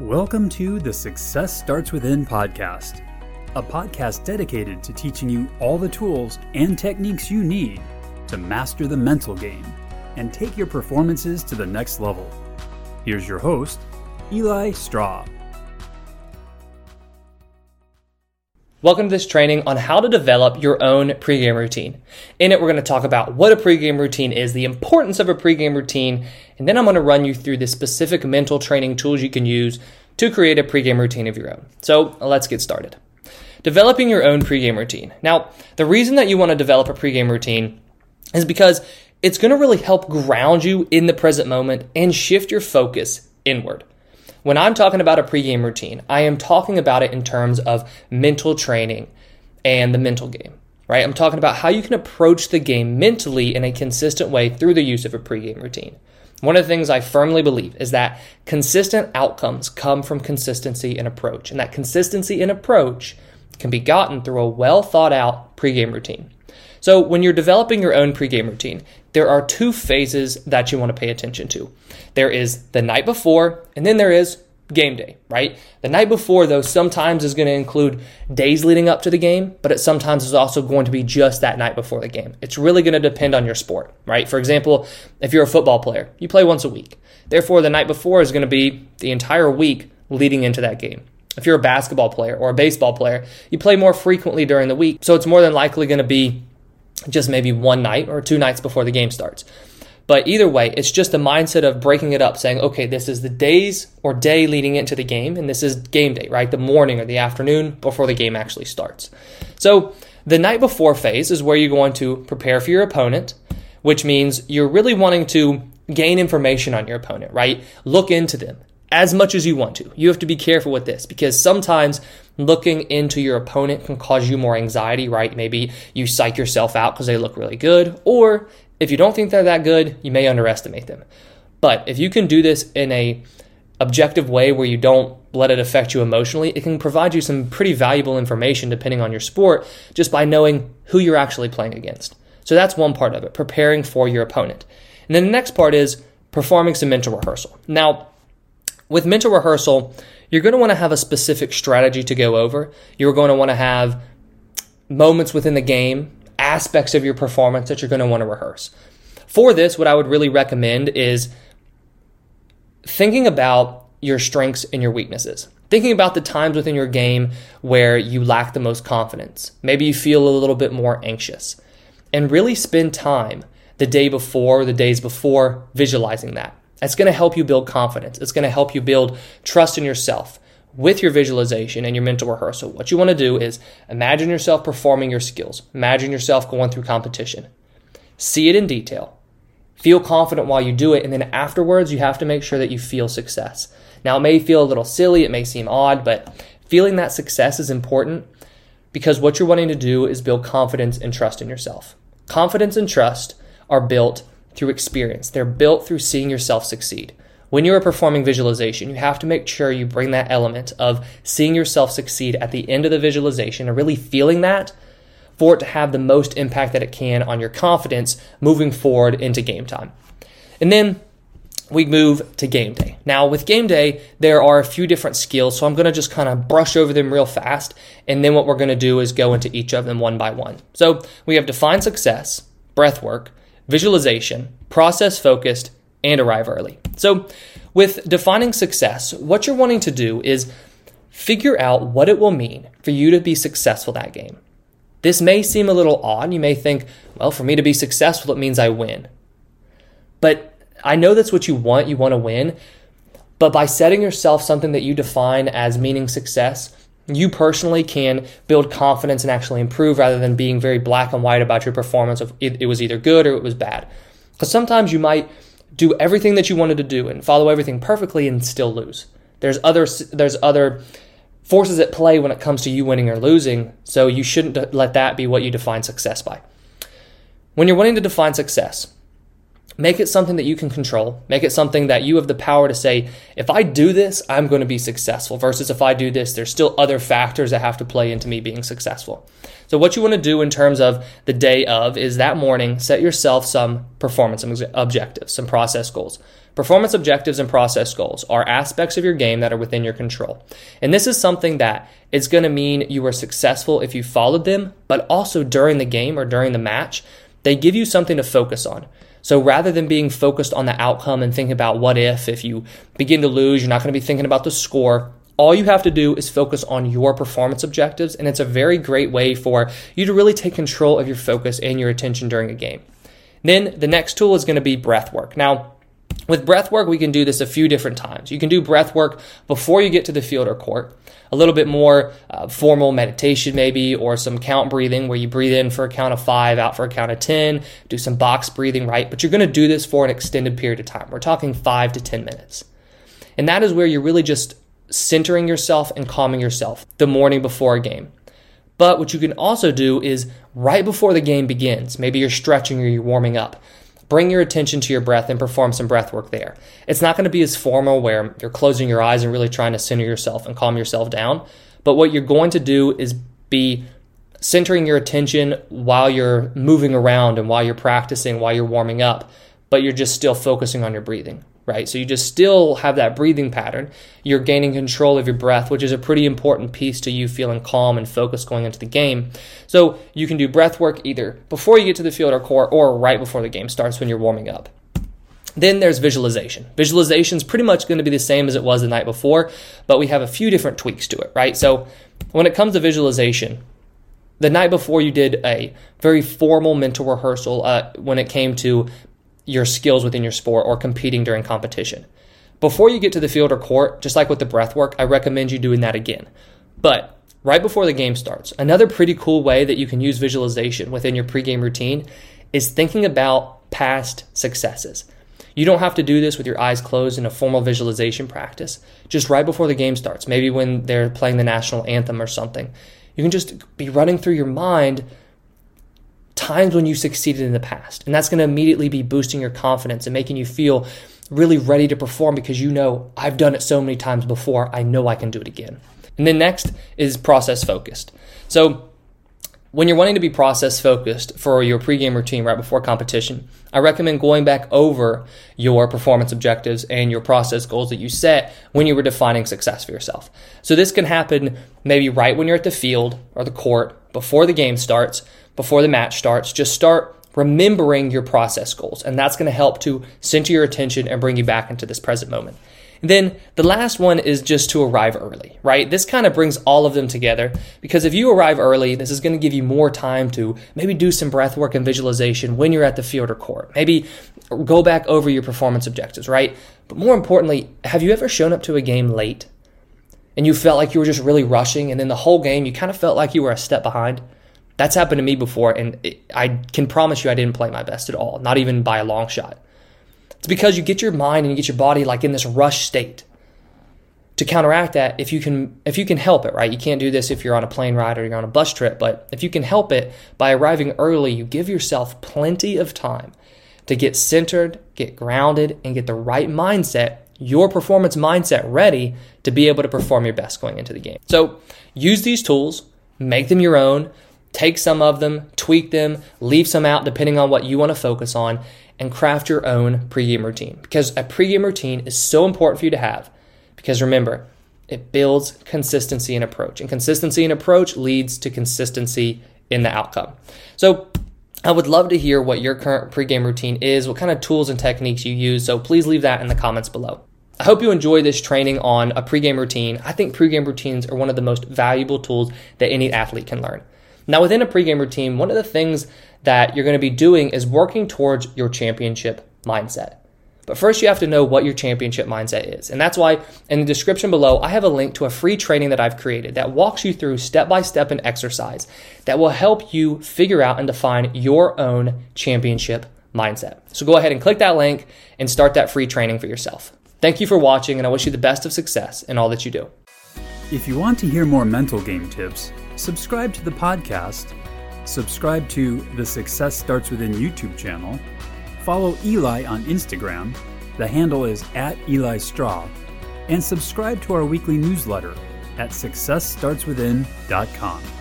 Welcome to the Success Starts Within podcast, a podcast dedicated to teaching you all the tools and techniques you need to master the mental game and take your performances to the next level. Here's your host, Eli Straw. Welcome to this training on how to develop your own pregame routine. In it, we're going to talk about what a pregame routine is, the importance of a pregame routine, and then I'm going to run you through the specific mental training tools you can use to create a pregame routine of your own. So let's get started. Developing your own pregame routine. Now, the reason that you want to develop a pregame routine is because it's going to really help ground you in the present moment and shift your focus inward. When I'm talking about a pregame routine, I am talking about it in terms of mental training and the mental game, right? I'm talking about how you can approach the game mentally in a consistent way through the use of a pregame routine. One of the things I firmly believe is that consistent outcomes come from consistency in approach, and that consistency in approach can be gotten through a well thought out pregame routine. So, when you're developing your own pregame routine, there are two phases that you want to pay attention to. There is the night before, and then there is game day, right? The night before, though, sometimes is going to include days leading up to the game, but it sometimes is also going to be just that night before the game. It's really going to depend on your sport, right? For example, if you're a football player, you play once a week. Therefore, the night before is going to be the entire week leading into that game. If you're a basketball player or a baseball player, you play more frequently during the week, so it's more than likely going to be just maybe one night or two nights before the game starts. But either way, it's just a mindset of breaking it up, saying, okay, this is the days or day leading into the game, and this is game day, right? The morning or the afternoon before the game actually starts. So the night before phase is where you're going to prepare for your opponent, which means you're really wanting to gain information on your opponent, right? Look into them as much as you want to. You have to be careful with this because sometimes looking into your opponent can cause you more anxiety, right? Maybe you psych yourself out because they look really good, or if you don't think they're that good, you may underestimate them. But if you can do this in a objective way where you don't let it affect you emotionally, it can provide you some pretty valuable information depending on your sport just by knowing who you're actually playing against. So that's one part of it, preparing for your opponent. And then the next part is performing some mental rehearsal. Now, with mental rehearsal, you're going to want to have a specific strategy to go over. You're going to want to have moments within the game aspects of your performance that you're going to want to rehearse. For this, what I would really recommend is thinking about your strengths and your weaknesses. Thinking about the times within your game where you lack the most confidence. Maybe you feel a little bit more anxious. And really spend time the day before, the days before, visualizing that. That's going to help you build confidence. It's going to help you build trust in yourself with your visualization and your mental rehearsal, what you want to do is imagine yourself performing your skills. Imagine yourself going through competition. See it in detail. Feel confident while you do it, and then afterwards, you have to make sure that you feel success. Now, it may feel a little silly, it may seem odd, but feeling that success is important because what you're wanting to do is build confidence and trust in yourself. Confidence and trust are built through experience, they're built through seeing yourself succeed. When you are performing visualization, you have to make sure you bring that element of seeing yourself succeed at the end of the visualization and really feeling that for it to have the most impact that it can on your confidence moving forward into game time. And then we move to game day. Now, with game day, there are a few different skills, so I'm to just kind of brush over them real fast. And then what we're to do is go into each of them one by one. So we have define success, breath work, visualization, process focused, and arrive early. So, with defining success, what you're wanting to do is figure out what it will mean for you to be successful that game. This may seem a little odd. You may think, well, for me to be successful, it means I win. But I know that's what you want. You want to win. But by setting yourself something that you define as meaning success, you personally can build confidence and actually improve rather than being very black and white about your performance of it, it was either good or it was bad. Because sometimes you might do everything that you wanted to do and follow everything perfectly and still lose. There's other there's other forces at play when it comes to you winning or losing, so you shouldn't let that be what you define success by. When you're wanting to define success, make it something that you can control. Make it something that you have the power to say, if I do this, I'm going to be successful, versus if I do this, there's still other factors that have to play into me being successful. So, what you want to do in terms of the day of is that morning, set yourself some performance objectives, some process goals. Performance objectives and process goals are aspects of your game that are within your control. And this is something that is going to mean you were successful if you followed them, but also during the game or during the match, they give you something to focus on. So rather than being focused on the outcome and thinking about what if, if you begin to lose, you're not going to be thinking about the score. All you have to do is focus on your performance objectives, and it's a very great way for you to really take control of your focus and your attention during a game. Then the next tool is going to be breath work. Now, with breath work, we can do this a few different times. You can do breath work before you get to the field or court, a little bit more uh, formal meditation, maybe, or some count breathing where you breathe in for a count of five, out for a count of 10, do some box breathing, right? But you're going to do this for an extended period of time. We're talking five to 10 minutes. And that is where you're really just centering yourself and calming yourself the morning before a game. But what you can also do is right before the game begins, maybe you're stretching or you're warming up Bring your attention to your breath and perform some breath work there. It's not going to be as formal where you're closing your eyes and really trying to center yourself and calm yourself down. But what you're going to do is be centering your attention while you're moving around and while you're practicing, while you're warming up, but you're just still focusing on your breathing right? So you just still have that breathing pattern. You're gaining control of your breath, which is a pretty important piece to you feeling calm and focused going into the game. So you can do breath work either before you get to the field or court or right before the game starts when you're warming up. Then there's visualization. Visualization is pretty much going to be the same as it was the night before, but we have a few different tweaks to it, right? So when it comes to visualization, the night before you did a very formal mental rehearsal uh, when it came to your skills within your sport or competing during competition. Before you get to the field or court, just like with the breath work, I recommend you doing that again. But right before the game starts, another pretty cool way that you can use visualization within your pregame routine is thinking about past successes. You don't have to do this with your eyes closed in a formal visualization practice. Just right before the game starts, maybe when they're playing the national anthem or something, you can just be running through your mind times when you succeeded in the past. And that's going to immediately be boosting your confidence and making you feel really ready to perform because you know, I've done it so many times before, I know I can do it again. And then next is process focused. So, when you're wanting to be process focused for your pregame routine right before competition, I recommend going back over your performance objectives and your process goals that you set when you were defining success for yourself. So, this can happen maybe right when you're at the field or the court before the game starts, before the match starts, just start remembering your process goals. And that's going to help to center your attention and bring you back into this present moment. And then the last one is just to arrive early, right? This kind of brings all of them together because if you arrive early, this is going to give you more time to maybe do some breath work and visualization when you're at the field or court. Maybe go back over your performance objectives, right? But more importantly, have you ever shown up to a game late and you felt like you were just really rushing and then the whole game you kind of felt like you were a step behind? That's happened to me before, and I can promise you I didn't play my best at all, not even by a long shot. It's because you get your mind and you get your body like in this rush state. To counteract that, if you can if you can help it, right? You can't do this if you're on a plane ride or you're on a bus trip, but if you can help it by arriving early, you give yourself plenty of time to get centered, get grounded, and get the right mindset, your performance mindset ready to be able to perform your best going into the game. So use these tools, make them your own, Take some of them, tweak them, leave some out depending on what you want to focus on, and craft your own pregame routine. Because a pregame routine is so important for you to have. Because remember, it builds consistency in approach, and consistency in approach leads to consistency in the outcome. So, I would love to hear what your current pregame routine is, what kind of tools and techniques you use. So, please leave that in the comments below. I hope you enjoy this training on a pregame routine. I think pregame routines are one of the most valuable tools that any athlete can learn. Now, within a pregame routine, one of the things that you're going to be doing is working towards your championship mindset. But first, you have to know what your championship mindset is. And that's why in the description below, I have a link to a free training that I've created that walks you through step by step an exercise that will help you figure out and define your own championship mindset. So go ahead and click that link and start that free training for yourself. Thank you for watching, and I wish you the best of success in all that you do. If you want to hear more mental game tips, subscribe to the podcast, subscribe to the Success Starts Within YouTube channel, follow Eli on Instagram, the handle is at Eli Straw, and subscribe to our weekly newsletter at successstartswithin.com.